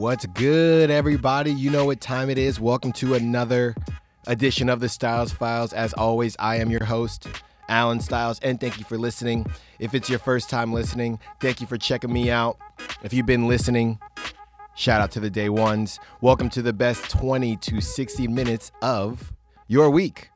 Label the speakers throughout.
Speaker 1: What's good, everybody? You know what time it is. Welcome to another edition of the Styles Files. As always, I am your host, Allen Styles, and thank you for listening. If it's your first time listening, thank you for checking me out. If you've been listening, shout out to the day ones. Welcome to the best 20 to 60 minutes of your week.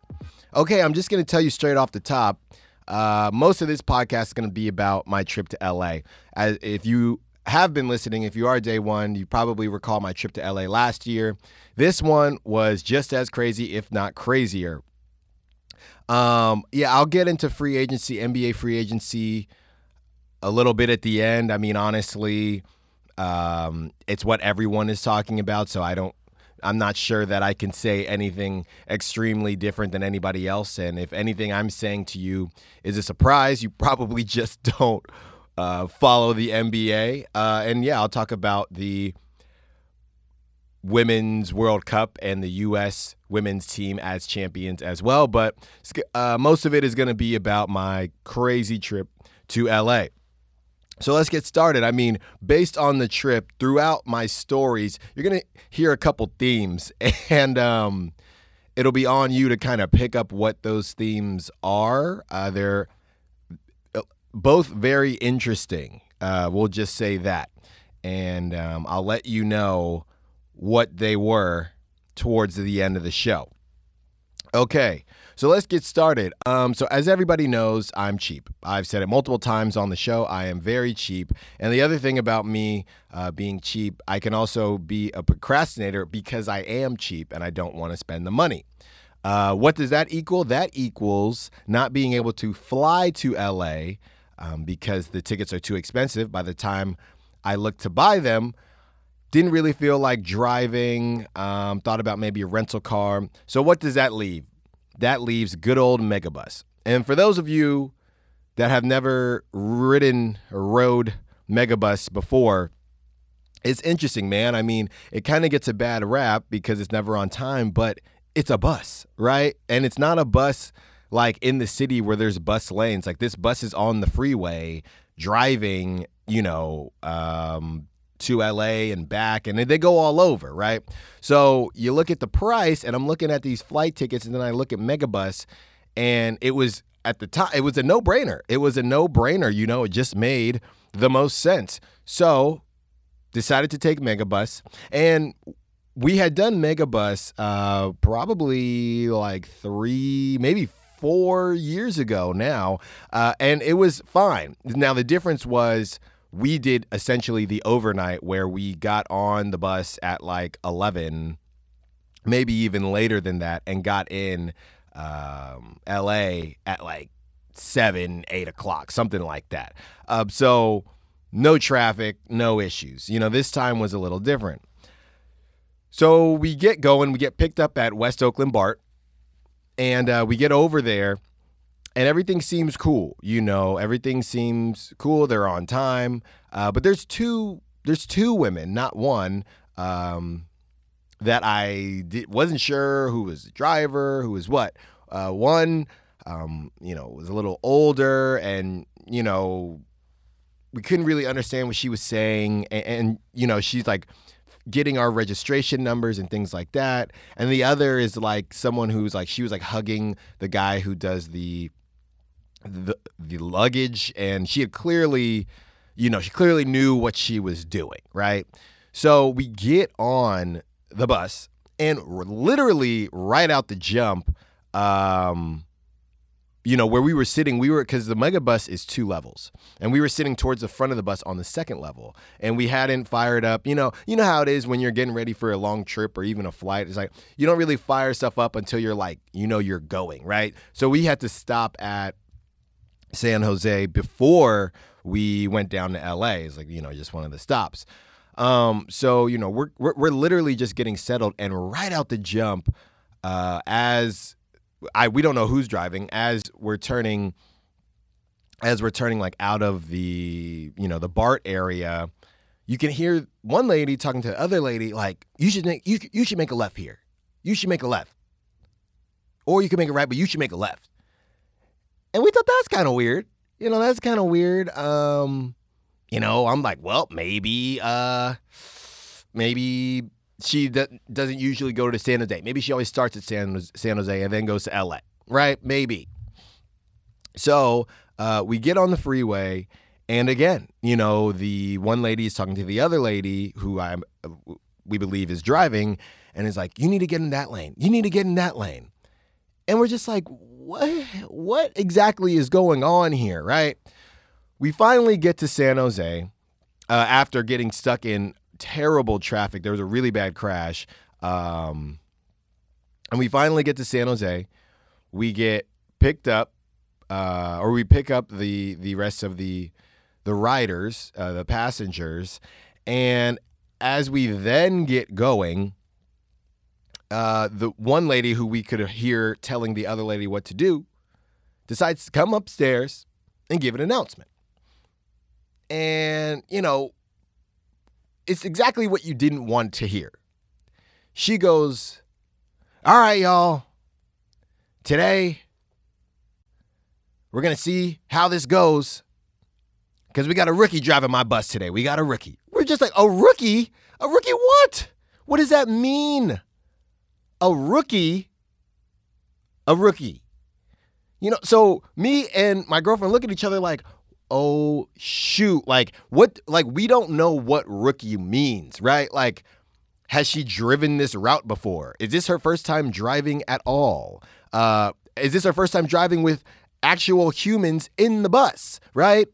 Speaker 1: Okay, I'm just going to tell you straight off the top. Uh, most of this podcast is going to be about my trip to LA. As if you have been listening, if you are day one, you probably recall my trip to LA last year. This one was just as crazy, if not crazier. Um, yeah, I'll get into free agency, NBA free agency a little bit at the end. I mean, honestly, um, it's what everyone is talking about, so I don't I'm not sure that I can say anything extremely different than anybody else. And if anything I'm saying to you is a surprise, you probably just don't uh, follow the NBA. Uh, and yeah, I'll talk about the Women's World Cup and the U.S. women's team as champions as well. But uh, most of it is going to be about my crazy trip to LA. So let's get started. I mean, based on the trip, throughout my stories, you're going to hear a couple themes, and um, it'll be on you to kind of pick up what those themes are. Uh, they're both very interesting. Uh, we'll just say that. And um, I'll let you know what they were towards the end of the show. Okay. So let's get started. Um, so, as everybody knows, I'm cheap. I've said it multiple times on the show. I am very cheap. And the other thing about me uh, being cheap, I can also be a procrastinator because I am cheap and I don't want to spend the money. Uh, what does that equal? That equals not being able to fly to LA um, because the tickets are too expensive. By the time I looked to buy them, didn't really feel like driving. Um, thought about maybe a rental car. So what does that leave? that leaves good old Megabus. And for those of you that have never ridden or rode Megabus before, it's interesting, man. I mean, it kind of gets a bad rap because it's never on time, but it's a bus, right? And it's not a bus like in the city where there's bus lanes. Like this bus is on the freeway driving, you know, um, to LA and back, and they go all over, right? So you look at the price, and I'm looking at these flight tickets, and then I look at Megabus, and it was at the time, it was a no brainer. It was a no brainer, you know, it just made the most sense. So decided to take Megabus, and we had done Megabus uh, probably like three, maybe four years ago now, uh, and it was fine. Now the difference was we did essentially the overnight where we got on the bus at like 11 maybe even later than that and got in um, la at like 7 8 o'clock something like that. Uh, so no traffic no issues. You know this time was a little different. So we get going we get picked up at west oakland bart and uh, we get over there and everything seems cool. You know, everything seems cool. They're on time, uh, but there's two there's two women, not one, um, that I did, wasn't sure who was the driver, who was what. Uh, one, um, you know, was a little older, and you know, we couldn't really understand what she was saying, and, and you know, she's like getting our registration numbers and things like that. And the other is like someone who's like she was like hugging the guy who does the the the luggage and she had clearly you know she clearly knew what she was doing right so we get on the bus and literally right out the jump um you know where we were sitting we were because the Megabus is two levels and we were sitting towards the front of the bus on the second level and we hadn't fired up you know you know how it is when you're getting ready for a long trip or even a flight it's like you don't really fire stuff up until you're like you know you're going right so we had to stop at San Jose before we went down to LA. It's like, you know, just one of the stops. Um, so, you know, we're, we're, we're literally just getting settled and right out the jump, uh, as I, we don't know who's driving as we're turning, as we're turning like out of the, you know, the BART area, you can hear one lady talking to the other lady, like, you should make, you, you should make a left here. You should make a left. Or you can make a right, but you should make a left. And we thought that's kind of weird. You know, that's kind of weird. Um, you know, I'm like, well, maybe uh maybe she d- doesn't usually go to San Jose. Maybe she always starts at San, San Jose and then goes to LA, right? Maybe. So uh, we get on the freeway, and again, you know, the one lady is talking to the other lady who I we believe is driving, and is like, "You need to get in that lane. You need to get in that lane." And we're just like, "What? What exactly is going on here?" Right? We finally get to San Jose uh, after getting stuck in terrible traffic. There was a really bad crash. Um, and we finally get to San Jose. We get picked up, uh, or we pick up the the rest of the the riders, uh, the passengers, and as we then get going, uh, the one lady who we could hear telling the other lady what to do decides to come upstairs and give an announcement. And, you know, it's exactly what you didn't want to hear. She goes, All right, y'all. Today, we're going to see how this goes because we got a rookie driving my bus today. We got a rookie. We're just like, A rookie? A rookie what? What does that mean? A rookie? A rookie. You know, so me and my girlfriend look at each other like, oh shoot like what like we don't know what rookie means right like has she driven this route before is this her first time driving at all uh is this her first time driving with actual humans in the bus right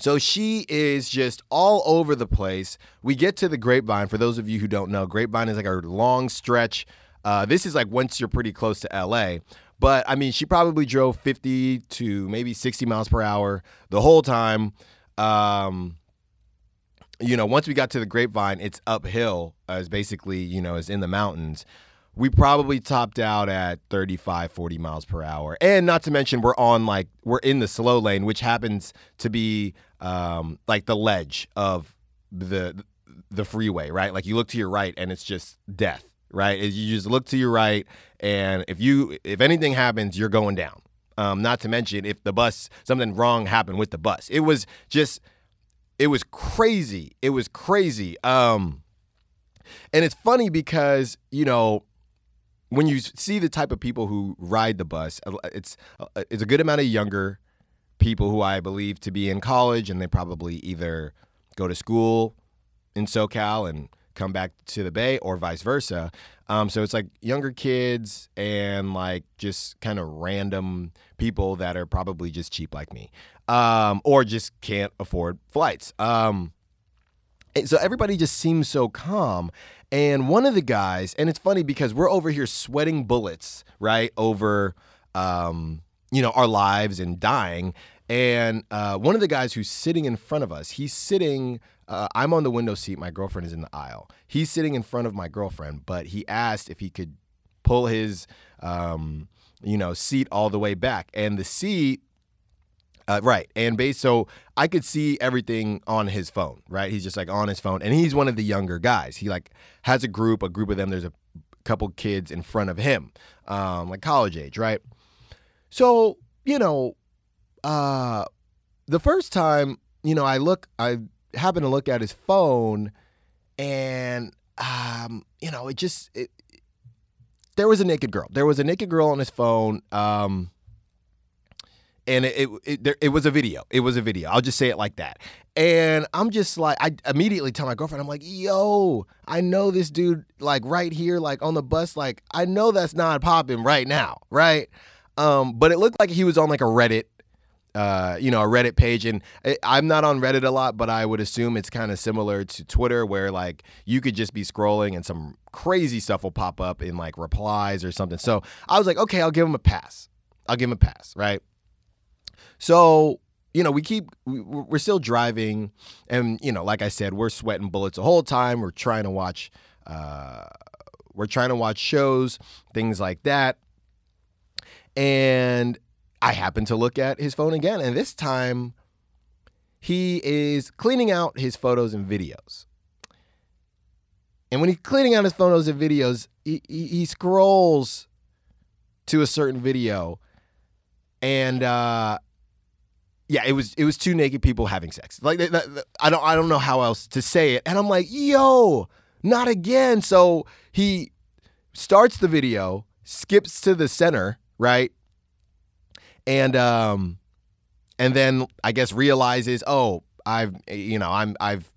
Speaker 1: so she is just all over the place. We get to the Grapevine. For those of you who don't know, Grapevine is like a long stretch. Uh, this is like once you're pretty close to LA. But I mean, she probably drove 50 to maybe 60 miles per hour the whole time. Um, you know, once we got to the grapevine, it's uphill, as basically, you know, is in the mountains. We probably topped out at 35, 40 miles per hour. And not to mention, we're on like, we're in the slow lane, which happens to be um, like the ledge of the the freeway, right? Like you look to your right and it's just death right? You just look to your right, and if you if anything happens, you're going down. Um, not to mention if the bus something wrong happened with the bus. It was just it was crazy. It was crazy. Um, and it's funny because you know when you see the type of people who ride the bus, it's uh, it's a good amount of younger people who I believe to be in college, and they probably either go to school in SoCal and come back to the Bay or vice versa. Um, so it's like younger kids and like just kind of random people that are probably just cheap like me um, or just can't afford flights. Um, so everybody just seems so calm. And one of the guys, and it's funny because we're over here sweating bullets, right? Over, um, you know, our lives and dying. And uh, one of the guys who's sitting in front of us, he's sitting. Uh, I'm on the window seat. My girlfriend is in the aisle. He's sitting in front of my girlfriend, but he asked if he could pull his, um, you know, seat all the way back. And the seat, uh, right. And base, so I could see everything on his phone, right? He's just like on his phone. And he's one of the younger guys. He like has a group, a group of them. There's a couple kids in front of him, um, like college age, right? So, you know, uh, the first time, you know, I look, I happen to look at his phone, and um, you know, it just it, there was a naked girl. There was a naked girl on his phone. Um, and it it, it, it was a video. It was a video. I'll just say it like that. And I'm just like, I immediately tell my girlfriend, I'm like, yo, I know this dude like right here, like on the bus, like I know that's not popping right now, right? Um, but it looked like he was on like a Reddit uh, you know, a Reddit page. And I'm not on Reddit a lot, but I would assume it's kind of similar to Twitter, where like you could just be scrolling and some crazy stuff will pop up in like replies or something. So I was like, okay, I'll give him a pass. I'll give him a pass, right? So you know, we keep we're still driving, and you know, like I said, we're sweating bullets the whole time. We're trying to watch, uh, we're trying to watch shows, things like that, and I happen to look at his phone again, and this time he is cleaning out his photos and videos. And when he's cleaning out his photos and videos, he, he, he scrolls to a certain video, and uh, yeah, it was it was two naked people having sex. Like I don't I don't know how else to say it. And I'm like, yo, not again. So he starts the video, skips to the center, right? And um and then I guess realizes, oh, I've you know, I'm I've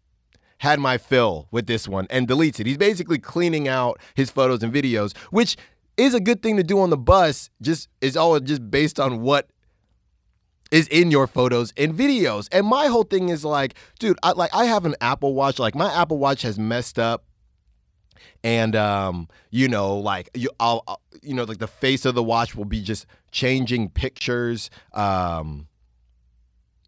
Speaker 1: had my fill with this one and deletes it. He's basically cleaning out his photos and videos, which is a good thing to do on the bus, just is all just based on what is in your photos and videos. And my whole thing is like, dude, I like I have an Apple Watch. Like my Apple Watch has messed up. And um, you know, like you, I'll, I'll, you know, like the face of the watch will be just changing pictures, um,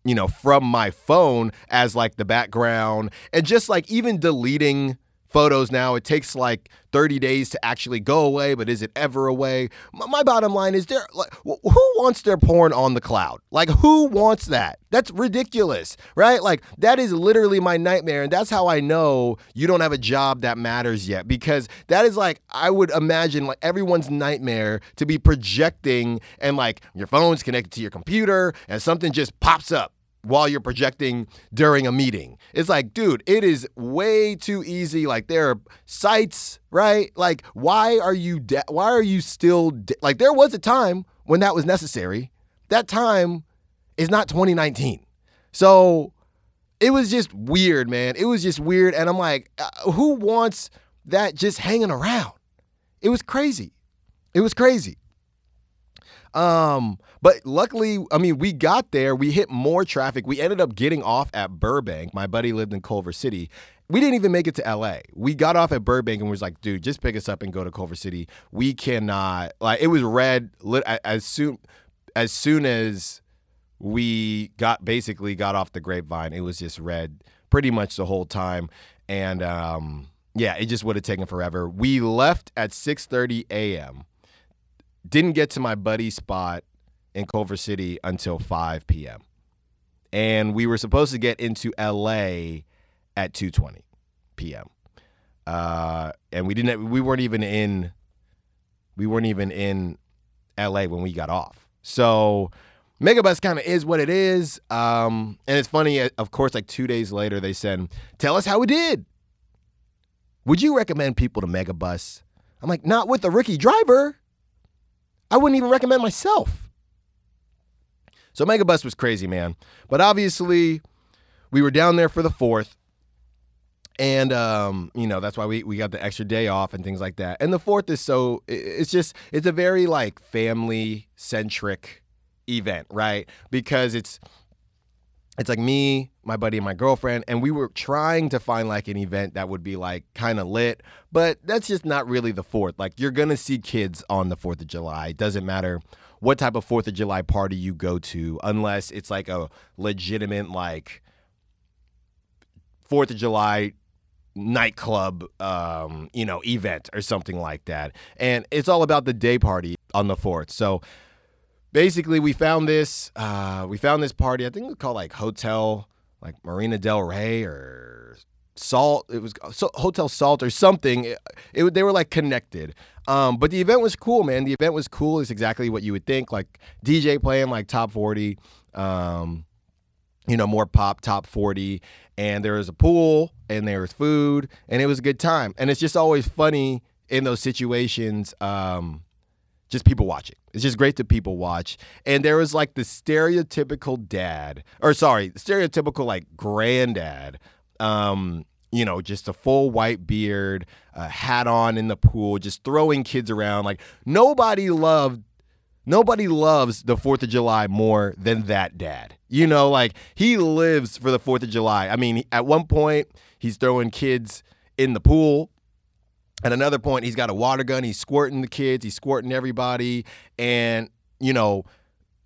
Speaker 1: you know, from my phone as like the background, and just like even deleting photos now. It takes like 30 days to actually go away, but is it ever away? My, bottom line is there like who wants their porn on the cloud? Like who wants that? That's ridiculous, right? Like that is literally my nightmare and that's how I know you don't have a job that matters yet because that is like I would imagine like everyone's nightmare to be projecting and like your phone's connected to your computer and something just pops up while you're projecting during a meeting. It's like, dude, it is way too easy. Like there are sites, right? Like why are you de- why are you still de- like there was a time when that was necessary. That time is not 2019. So it was just weird, man. It was just weird and I'm like, uh, who wants that just hanging around? It was crazy. It was crazy. Um, but luckily, I mean, we got there. We hit more traffic. We ended up getting off at Burbank. My buddy lived in Culver City. We didn't even make it to LA. We got off at Burbank and was like, dude, just pick us up and go to Culver City. We cannot like it was red lit as soon as soon as we got basically got off the grapevine, it was just red pretty much the whole time. And um yeah, it just would have taken forever. We left at 6:30 a.m didn't get to my buddy's spot in Culver City until 5 p.m. And we were supposed to get into LA at 2:20 p.m. Uh, and we didn't we weren't even in we weren't even in LA when we got off. So Megabus kind of is what it is. Um, and it's funny, uh, of course, like two days later, they said, Tell us how we did. Would you recommend people to Megabus? I'm like, Not with a rookie driver. I wouldn't even recommend myself. So Megabus was crazy, man. But obviously, we were down there for the fourth. And um, you know, that's why we, we got the extra day off and things like that. And the fourth is so it's just it's a very like family centric event, right? Because it's it's like me, my buddy, and my girlfriend, and we were trying to find like an event that would be like kind of lit, but that's just not really the fourth. Like you're gonna see kids on the Fourth of July. It doesn't matter what type of Fourth of July party you go to, unless it's like a legitimate like Fourth of July nightclub um you know event or something like that. And it's all about the day party on the fourth. So basically we found this uh, we found this party i think it called like hotel like marina del rey or salt it was hotel salt or something it, it, they were like connected um, but the event was cool man the event was cool it's exactly what you would think like dj playing like top 40 um, you know more pop top 40 and there was a pool and there was food and it was a good time and it's just always funny in those situations um, just people watching. It's just great to people watch. And there was like the stereotypical dad, or sorry, stereotypical like granddad. Um, you know, just a full white beard, a hat on in the pool, just throwing kids around. Like nobody loved Nobody loves the 4th of July more than that dad. You know, like he lives for the 4th of July. I mean, at one point, he's throwing kids in the pool at another point, he's got a water gun. He's squirting the kids. He's squirting everybody. And, you know,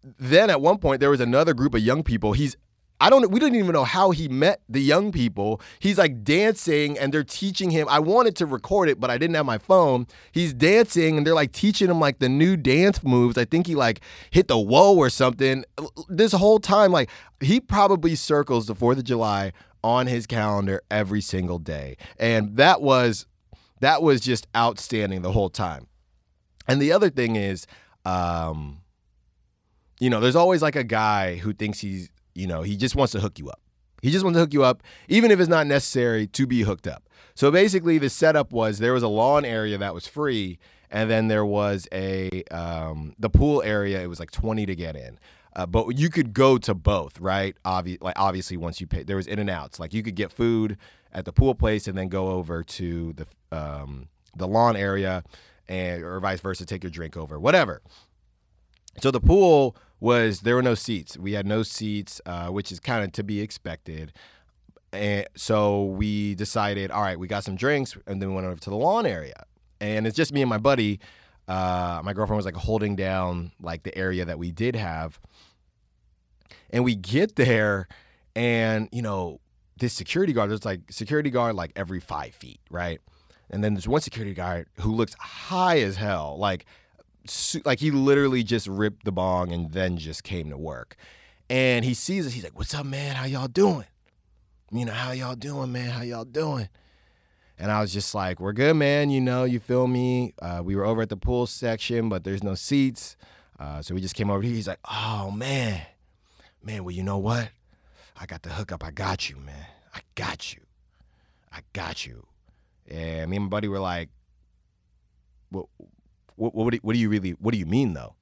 Speaker 1: then at one point, there was another group of young people. He's I don't we didn't even know how he met the young people. He's like dancing and they're teaching him. I wanted to record it, but I didn't have my phone. He's dancing and they're like teaching him like the new dance moves. I think he like hit the whoa or something. This whole time like he probably circles the 4th of July on his calendar every single day. And that was that was just outstanding the whole time. And the other thing is, um, you know, there's always like a guy who thinks he's You know, he just wants to hook you up. He just wants to hook you up, even if it's not necessary to be hooked up. So basically, the setup was there was a lawn area that was free, and then there was a um, the pool area. It was like twenty to get in. Uh, but you could go to both, right? Obvi- like obviously, once you pay, there was in and outs. Like you could get food at the pool place and then go over to the um, the lawn area, and or vice versa, take your drink over, whatever. So the pool was there were no seats. We had no seats, uh, which is kind of to be expected. And so we decided, all right, we got some drinks, and then we went over to the lawn area. And it's just me and my buddy. Uh, my girlfriend was like holding down like the area that we did have. And we get there, and you know, this security guard, there's like security guard like every five feet, right? And then there's one security guard who looks high as hell, like like he literally just ripped the bong and then just came to work. And he sees us. He's like, "What's up, man? How y'all doing? You know, how y'all doing, man? How y'all doing?" And I was just like, "We're good, man. You know, you feel me? Uh, we were over at the pool section, but there's no seats, uh, so we just came over here." He's like, "Oh man, man. Well, you know what? I got the hookup. I got you, man. I got you. I got you." And me and my buddy were like, "What? What? What what do you really? What do you mean, though?"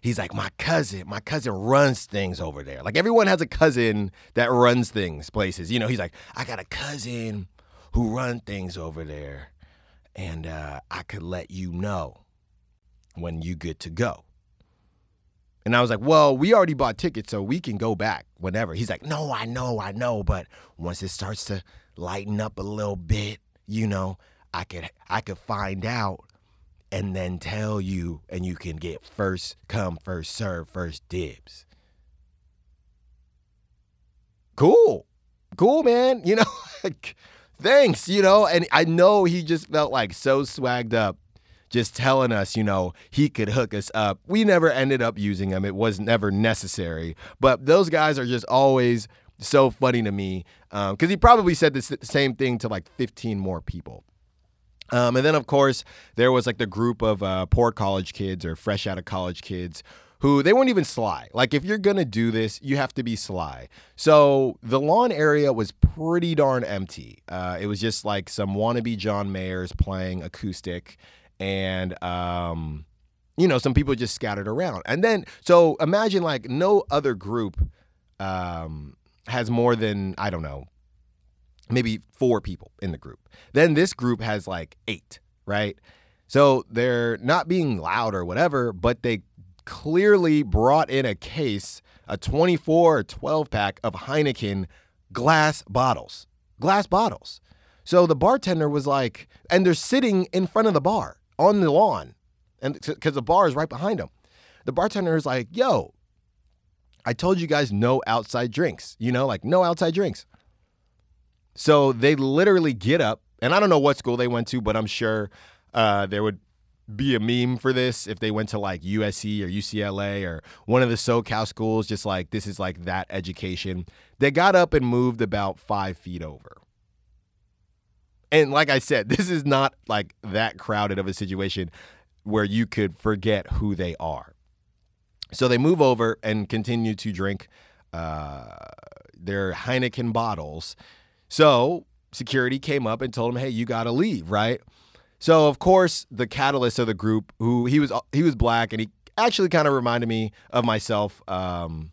Speaker 1: He's like, my cousin, my cousin runs things over there. Like everyone has a cousin that runs things places. You know, he's like, I got a cousin who run things over there, and uh, I could let you know when you good to go. And I was like, well, we already bought tickets, so we can go back whenever. He's like, no, I know, I know, but once it starts to lighten up a little bit, you know, I could I could find out and then tell you and you can get first come first serve first dibs. Cool. Cool, man. You know, like, thanks, you know, and I know he just felt like so swagged up just telling us, you know, he could hook us up. We never ended up using him. It was never necessary. But those guys are just always so funny to me because um, he probably said the same thing to like 15 more people. Um, and then, of course, there was like the group of uh, poor college kids or fresh out of college kids who they weren't even sly. Like, if you're going to do this, you have to be sly. So the lawn area was pretty darn empty. Uh, it was just like some wannabe John Mayers playing acoustic and um, you know some people just scattered around and then so imagine like no other group um, has more than i don't know maybe four people in the group then this group has like eight right so they're not being loud or whatever but they clearly brought in a case a 24 or 12 pack of heineken glass bottles glass bottles so the bartender was like and they're sitting in front of the bar on the lawn, and because the bar is right behind them. The bartender is like, "Yo, I told you guys no outside drinks. You know, like no outside drinks." So they literally get up, and I don't know what school they went to, but I'm sure uh, there would be a meme for this if they went to like USC or UCLA or one of the SoCal schools, just like this is like that education. They got up and moved about five feet over. And like I said, this is not like that crowded of a situation where you could forget who they are. So they move over and continue to drink uh, their Heineken bottles. So security came up and told him, "Hey, you got to leave," right? So of course, the catalyst of the group, who he was, he was black, and he actually kind of reminded me of myself. Um,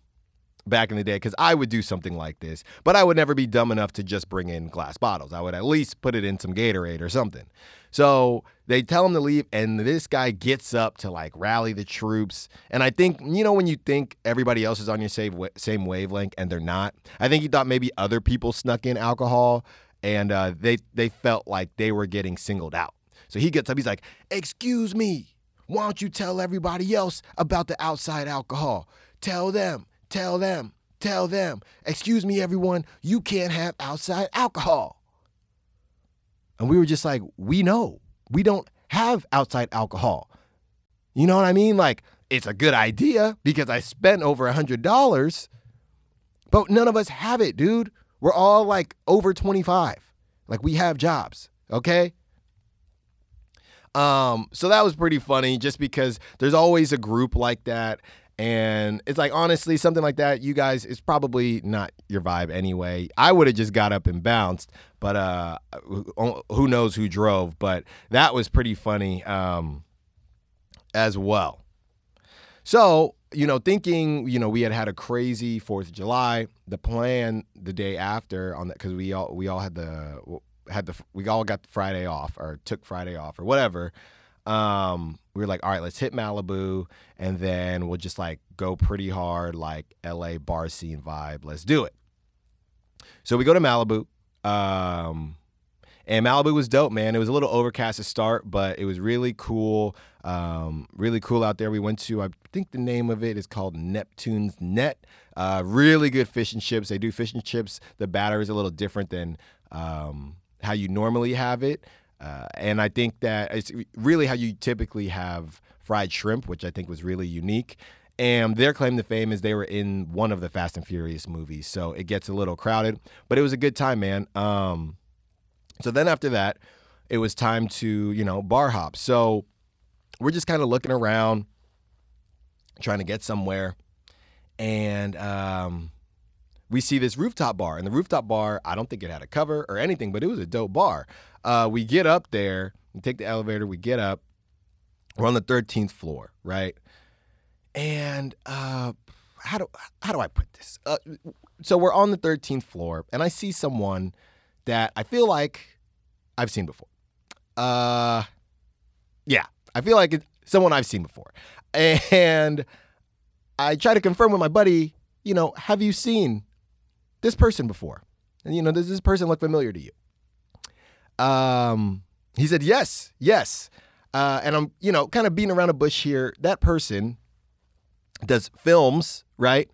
Speaker 1: back in the day because I would do something like this, but I would never be dumb enough to just bring in glass bottles. I would at least put it in some Gatorade or something. So they tell him to leave, and this guy gets up to like rally the troops. And I think, you know, when you think everybody else is on your same, same wavelength and they're not, I think he thought maybe other people snuck in alcohol and uh, they, they felt like they were getting singled out. So he gets up, he's like, Excuse me, why don't you tell everybody else about the outside alcohol? Tell them Tell them, tell them, excuse me, everyone, you can't have outside alcohol. And we were just like, we know we don't have outside alcohol. You know what I mean? Like, it's a good idea because I spent over a $100, but none of us have it, dude. We're all like over 25. Like, we have jobs, okay? Um, so that was pretty funny just because there's always a group like that And it's like honestly, something like that, you guys, it's probably not your vibe anyway. I would have just got up and bounced, but uh, who knows who drove? But that was pretty funny um, as well. So you know, thinking, you know, we had had a crazy Fourth of July. The plan the day after on that because we all we all had the had the we all got Friday off or took Friday off or whatever. Um, we were like, all right, let's hit Malibu, and then we'll just like go pretty hard, like L.A. bar scene vibe. Let's do it. So we go to Malibu. Um, and Malibu was dope, man. It was a little overcast to start, but it was really cool. Um, really cool out there. We went to, I think the name of it is called Neptune's Net. Uh, really good fish and chips. They do fish and chips. The batter is a little different than um, how you normally have it. Uh, and I think that it's really how you typically have fried shrimp, which I think was really unique. And their claim to fame is they were in one of the Fast and Furious movies. So it gets a little crowded, but it was a good time, man. Um, so then after that, it was time to, you know, bar hop. So we're just kind of looking around, trying to get somewhere. And um, we see this rooftop bar. And the rooftop bar, I don't think it had a cover or anything, but it was a dope bar. Uh, we get up there, we take the elevator, we get up. We're on the 13th floor, right? And uh, how do how do I put this? Uh, so we're on the 13th floor, and I see someone that I feel like I've seen before. Uh, yeah, I feel like it's someone I've seen before. And I try to confirm with my buddy, you know, have you seen this person before? And, you know, does this person look familiar to you? Um, he said, yes, yes. Uh, and I'm, you know, kind of beating around a bush here. That person does films, right?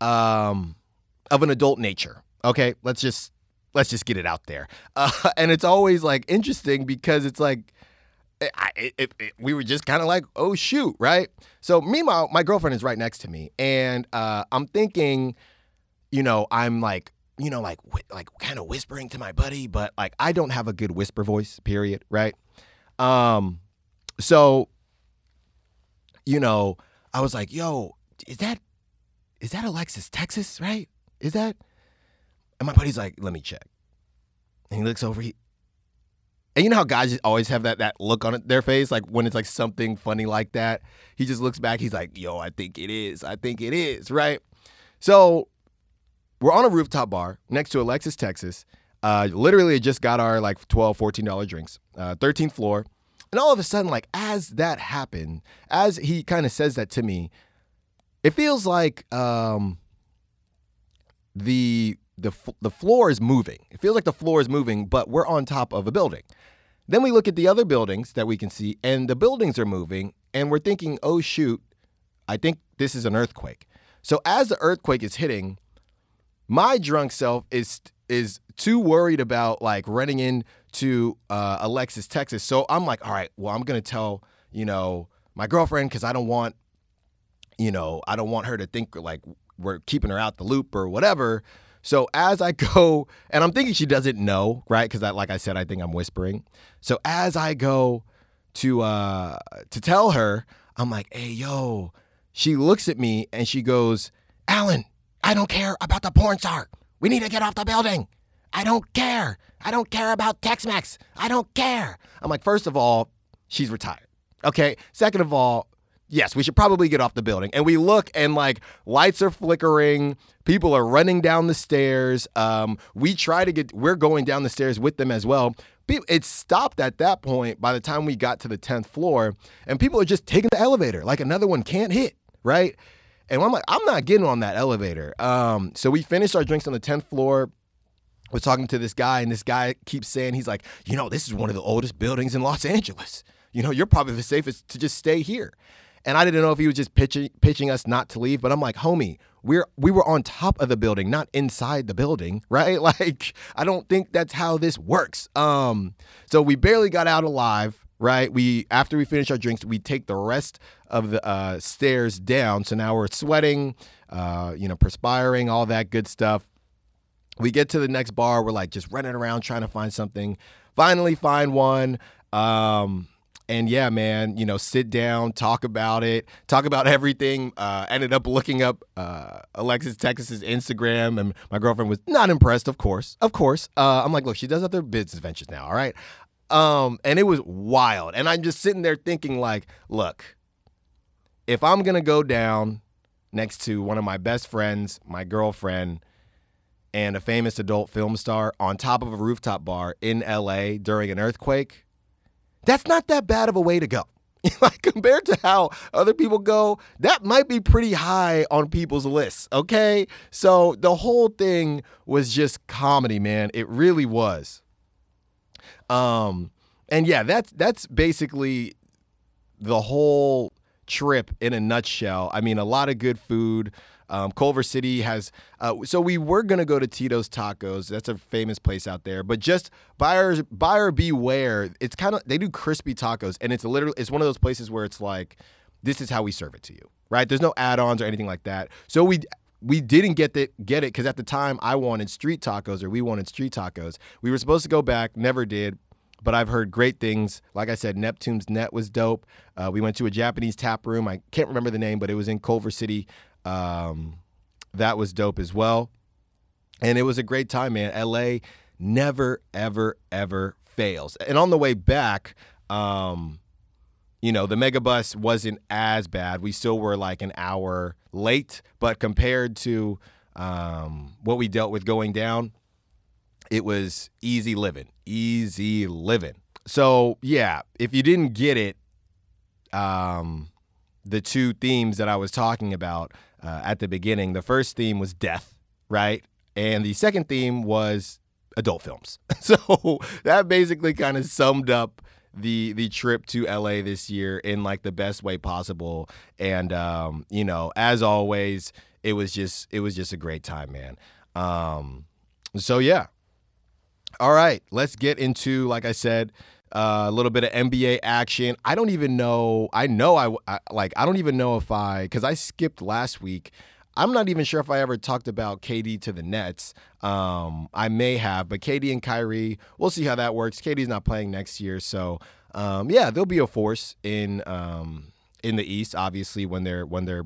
Speaker 1: Um, of an adult nature. Okay, let's just let's just get it out there. Uh, and it's always like interesting because it's like it, it, it, we were just kind of like, oh shoot, right? So meanwhile, my girlfriend is right next to me, and uh, I'm thinking, you know, I'm like, you know, like like kind of whispering to my buddy, but like I don't have a good whisper voice, period, right? Um, so, you know, I was like, yo, is that is that Alexis, Texas, right? Is that? And my buddy's like, let me check. And he looks over, he, and you know how guys always have that that look on their face, like when it's like something funny like that. He just looks back. He's like, "Yo, I think it is. I think it is." Right. So we're on a rooftop bar next to Alexis, Texas. Uh, literally just got our like 12 $14 drinks, uh, 13th floor. And all of a sudden, like as that happened, as he kind of says that to me, it feels like um, the the the floor is moving. It feels like the floor is moving, but we're on top of a building. Then we look at the other buildings that we can see, and the buildings are moving, and we're thinking, oh shoot, I think this is an earthquake. So as the earthquake is hitting, my drunk self is is too worried about like running into uh, Alexis, Texas. So I'm like, all right, well, I'm gonna tell you know my girlfriend because I don't want you know I don't want her to think like we're keeping her out the loop or whatever. So as I go, and I'm thinking she doesn't know, right? Because like I said, I think I'm whispering. So as I go to uh to tell her, I'm like, hey yo, she looks at me and she goes, Allen, I don't care about the porn star. We need to get off the building. I don't care. I don't care about Tex-Mex. I don't care. I'm like, first of all, she's retired. Okay. Second of all, yes, we should probably get off the building. And we look and like lights are flickering, people are running down the stairs. Um, we try to get, we're going down the stairs with them as well. It stopped at that point by the time we got to the 10th floor, and people are just taking the elevator like another one can't hit, right? And I'm like, I'm not getting on that elevator. Um, so we finished our drinks on the 10th floor. We're talking to this guy, and this guy keeps saying, he's like, you know, this is one of the oldest buildings in Los Angeles. You know, you're probably the safest to just stay here. And I didn't know if he was just pitching pitching us not to leave, but I'm like, homie, we're we were on top of the building, not inside the building, right? Like, I don't think that's how this works. Um, so we barely got out alive, right? We after we finish our drinks, we take the rest of the uh, stairs down. So now we're sweating, uh, you know, perspiring, all that good stuff. We get to the next bar, we're like just running around trying to find something. Finally find one. Um, and yeah, man, you know, sit down, talk about it, talk about everything. Uh, ended up looking up uh, Alexis Texas's Instagram, and my girlfriend was not impressed. Of course, of course. Uh, I'm like, look, she does other business ventures now. All right, um, and it was wild. And I'm just sitting there thinking, like, look, if I'm gonna go down next to one of my best friends, my girlfriend, and a famous adult film star on top of a rooftop bar in LA during an earthquake, that's not that bad of a way to go. like compared to how other people go, that might be pretty high on people's lists. Okay. So the whole thing was just comedy, man. It really was. Um, and yeah, that's that's basically the whole trip in a nutshell. I mean, a lot of good food. Um, Culver City has. Uh, so we were gonna go to Tito's Tacos. That's a famous place out there. But just buyers, buyer beware. It's kind of they do crispy tacos, and it's literally it's one of those places where it's like, this is how we serve it to you, right? There's no add-ons or anything like that. So we we didn't get the get it because at the time I wanted street tacos or we wanted street tacos. We were supposed to go back, never did but I've heard great things. Like I said, Neptune's Net was dope. Uh, we went to a Japanese tap room. I can't remember the name, but it was in Culver City. Um, that was dope as well. And it was a great time, man. LA never, ever, ever fails. And on the way back, um, you know, the megabus wasn't as bad. We still were like an hour late, but compared to um, what we dealt with going down, it was easy living, easy living. So yeah, if you didn't get it, um, the two themes that I was talking about uh, at the beginning, the first theme was death, right, and the second theme was adult films. so that basically kind of summed up the the trip to LA this year in like the best way possible. And um, you know, as always, it was just it was just a great time, man. Um, so yeah, all right, let's get into, like I said, uh, a little bit of NBA action. I don't even know. I know I, I like. I don't even know if I because I skipped last week. I'm not even sure if I ever talked about KD to the Nets. Um, I may have, but KD and Kyrie, we'll see how that works. KD's not playing next year, so um, yeah, there'll be a force in um, in the East, obviously when they're when they're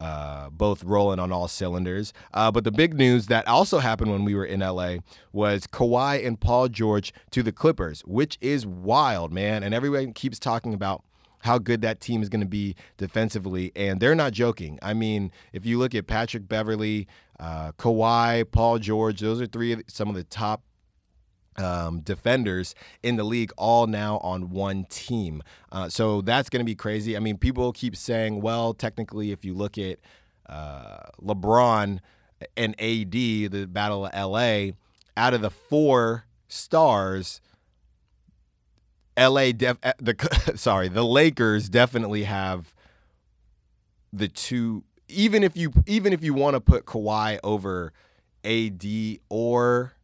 Speaker 1: uh, both rolling on all cylinders. Uh, but the big news that also happened when we were in LA was Kawhi and Paul George to the Clippers, which is wild, man. And everyone keeps talking about how good that team is going to be defensively, and they're not joking. I mean, if you look at Patrick Beverley, uh, Kawhi, Paul George, those are three of some of the top um, defenders in the league all now on one team. Uh, so that's going to be crazy. I mean, people keep saying, well, technically, if you look at uh, LeBron and AD, the Battle of LA, out of the four stars, LA def- eh, the sorry, the Lakers definitely have the two even if you even if you want to put Kawhi over AD or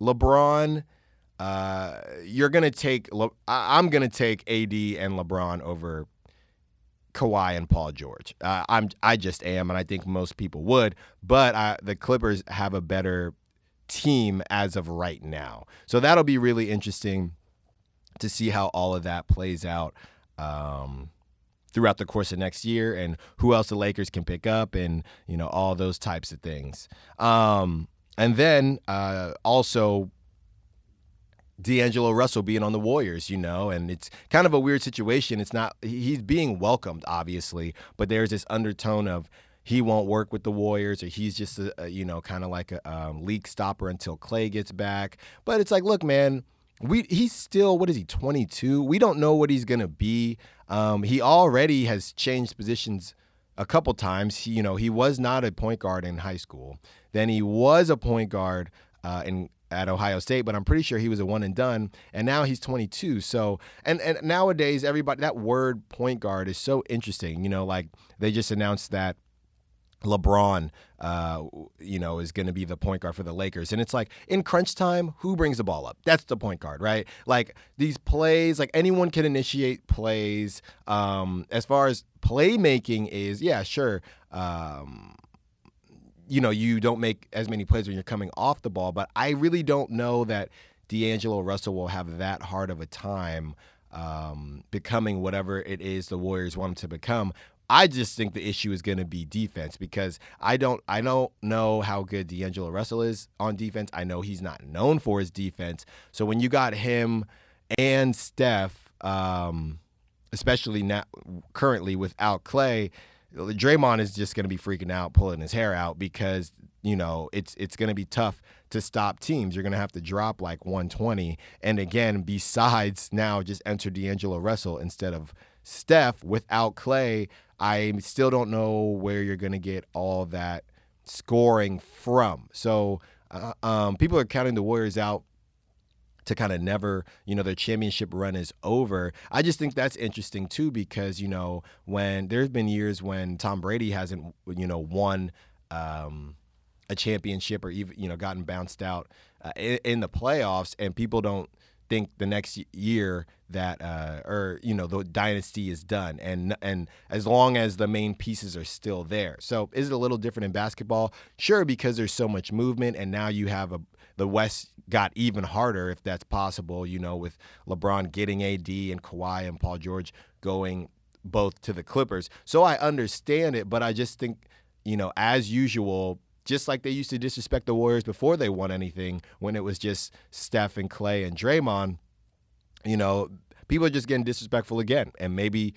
Speaker 1: LeBron, uh, you're gonna take. Le- I'm gonna take AD and LeBron over Kawhi and Paul George. Uh, I'm. I just am, and I think most people would. But I, the Clippers have a better team as of right now, so that'll be really interesting to see how all of that plays out. Um, throughout the course of next year and who else the Lakers can pick up and you know all those types of things. Um, and then uh, also D'Angelo Russell being on the Warriors, you know, and it's kind of a weird situation. It's not, he's being welcomed, obviously, but there's this undertone of he won't work with the Warriors or he's just, a, a you know, kind of like a um, leak stopper until Klay gets back. But it's like, look, man, we he's still, what is he, 22? We don't know what he's going to be. Um, he already has changed positions a couple times. He, you know, he was not a point guard in high school. Then he was a point guard uh, in at Ohio State, but I'm pretty sure he was a one and done. And now he's 22. So, and and nowadays everybody that word point guard is so interesting. You know, like they just announced that LeBron, uh, you know, is going to be the point guard for the Lakers. And it's like in crunch time, who brings the ball up? That's the point guard, right? Like these plays, like anyone can initiate plays. Um, as far as playmaking is, yeah, sure. Um, you know, you don't make as many plays when you're coming off the ball, but I really don't know that D'Angelo Russell will have that hard of a time um, becoming whatever it is the Warriors want him to become. I just think the issue is going to be defense because I don't I don't know how good D'Angelo Russell is on defense. I know he's not known for his defense. So when you got him and Steph, um, especially now currently without Klay, Draymond is just going to be freaking out, pulling his hair out because you know it's it's going to be tough to stop teams. You're going to have to drop like 120, and again, besides now just enter D'Angelo Russell instead of Steph without Klay, I still don't know where you're going to get all that scoring from. So uh, um, people are counting the Warriors out to kind of never, you know, their championship run is over. I just think that's interesting too because, you know, when there's been years when Tom Brady hasn't, you know, won um, a championship or even, you know, gotten bounced out uh, in, in the playoffs and people don't think the next year that uh, or you know the dynasty is done and and as long as the main pieces are still there so is it a little different in basketball sure because there's so much movement and now you have a the west got even harder if that's possible you know with lebron getting AD and Kawhi and paul george going both to the clippers so i understand it but i just think you know as usual just like they used to disrespect the Warriors before they won anything when it was just Steph and Klay and Draymond, you know, people are just getting disrespectful again. And maybe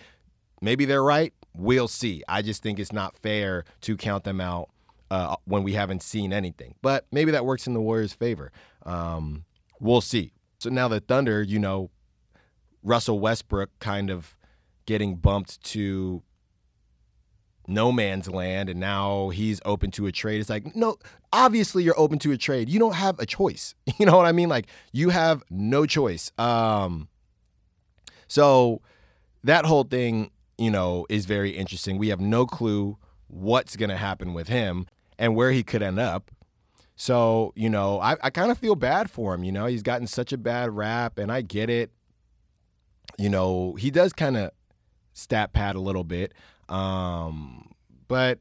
Speaker 1: maybe they're right. We'll see. I just think it's not fair to count them out uh, when we haven't seen anything. But maybe that works in the Warriors' favor. Um, we'll see. So now the Thunder, you know, Russell Westbrook kind of getting bumped to no man's land and now he's open to a trade. It's like, no, obviously you're open to a trade. You don't have a choice. You know what I mean? Like you have no choice. Um so that whole thing, you know, is very interesting. We have no clue what's gonna happen with him and where he could end up. So, you know, I, I kind of feel bad for him. You know, he's gotten such a bad rap, and I get it. You know, he does kind of stat pad a little bit. Um, but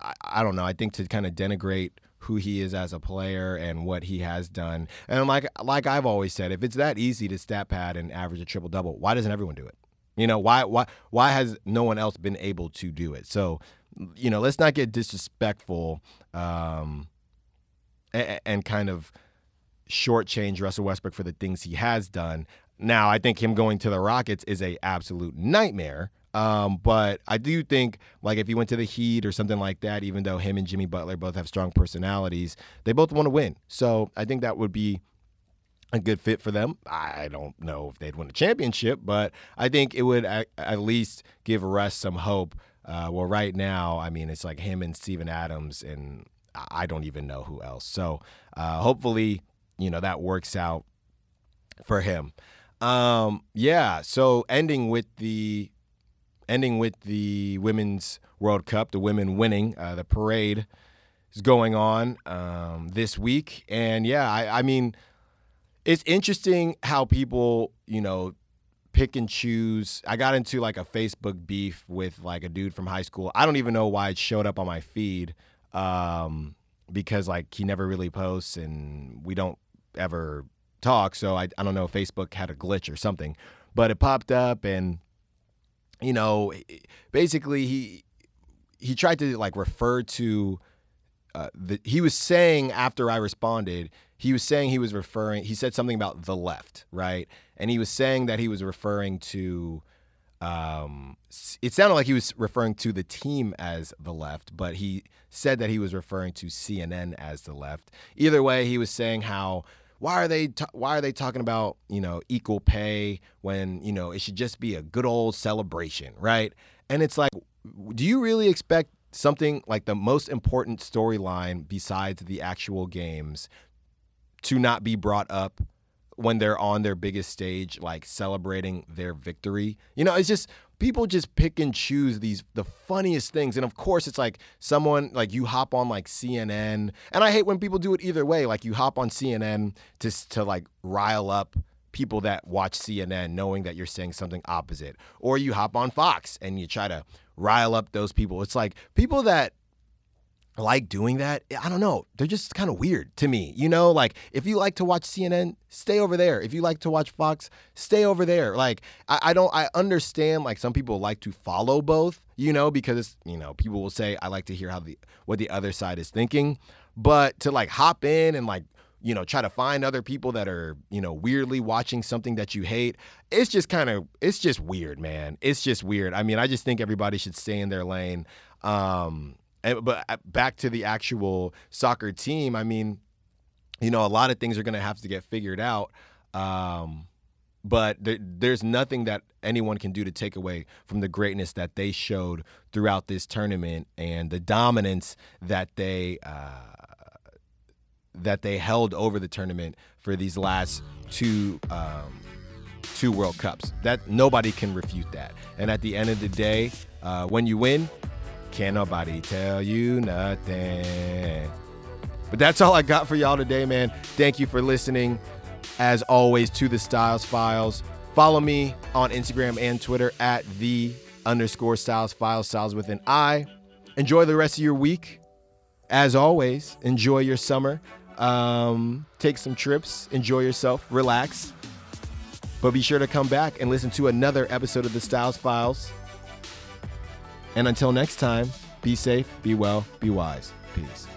Speaker 1: I, I don't know. I think to kind of denigrate who he is as a player and what he has done. And like like I've always said, if it's that easy to stat pad and average a triple double, why doesn't everyone do it? You know, why why why has no one else been able to do it? So, you know, let's not get disrespectful um, and, and kind of shortchange Russell Westbrook for the things he has done. Now, I think him going to the Rockets is a absolute nightmare. Um, but I do think, like, if he went to the Heat or something like that, even though him and Jimmy Butler both have strong personalities, they both want to win. So I think that would be a good fit for them. I don't know if they'd win a championship, but I think it would at, least give Russ some hope. Uh, well, right now, I mean, it's like him and Steven Adams, and I don't even know who else. So uh, hopefully, you know, that works out for him. Um, yeah. So ending with the ending with the Women's World Cup, the women winning. Uh, the parade is going on um, this week. And yeah, I, I mean, it's interesting how people, you know, pick and choose. I got into like a Facebook beef with like a dude from high school. I don't even know why it showed up on my feed um, because like he never really posts and we don't ever talk. So I, I don't know Facebook had a glitch or something, but it popped up and you know, basically he he tried to like refer to uh, the, he was saying after I responded, he was saying he was referring. He said something about the left, right? And he was saying that he was referring to. Um, it sounded like he was referring to the team as the left, but he said that he was referring to CNN as the left. Either way, he was saying how why are they ta- why are they talking about you know equal pay when you know it should just be a good old celebration right and it's like do you really expect something like the most important storyline besides the actual games to not be brought up when they're on their biggest stage, like celebrating their victory. You know, it's just people just pick and choose these the funniest things. And of course, it's like someone like you hop on like CNN, and I hate when people do it either way. Like you hop on CNN to to like rile up people that watch CNN knowing that you're saying something opposite. Or you hop on Fox and you try to rile up those people. It's like people that like doing that. I don't know. They're just kind of weird to me. You know, like if you like to watch CNN, stay over there. If you like to watch Fox, stay over there. Like I, I don't I understand like some people like to follow both, you know, because you know, people will say I like to hear how the what the other side is thinking. But to like hop in and like you know try to find other people that are you know weirdly watching something that you hate. It's just kind of it's just weird man. It's just weird. I mean i just think everybody should stay in their lane. Um and, but uh, back to the actual soccer team, I mean, you know, a lot of things are going to have to get figured out. Um, but there, there's nothing that anyone can do to take away from the greatness that they showed throughout this tournament and the dominance that they uh, that they held over the tournament for these last two um, two World Cups. That nobody can refute that. And at the end of the day, uh, when you win, can't nobody tell you nothing. But that's all I got for y'all today, man. Thank you for listening, as always, to the Styles Files. Follow me on Instagram and Twitter at the underscore Styles Files, Styles with an I. Enjoy the rest of your week. As always, enjoy your summer. Um, take some trips, enjoy yourself, relax. But be sure to come back and listen to another episode of the Styles Files. And until next time, be safe, be well, be wise. Peace.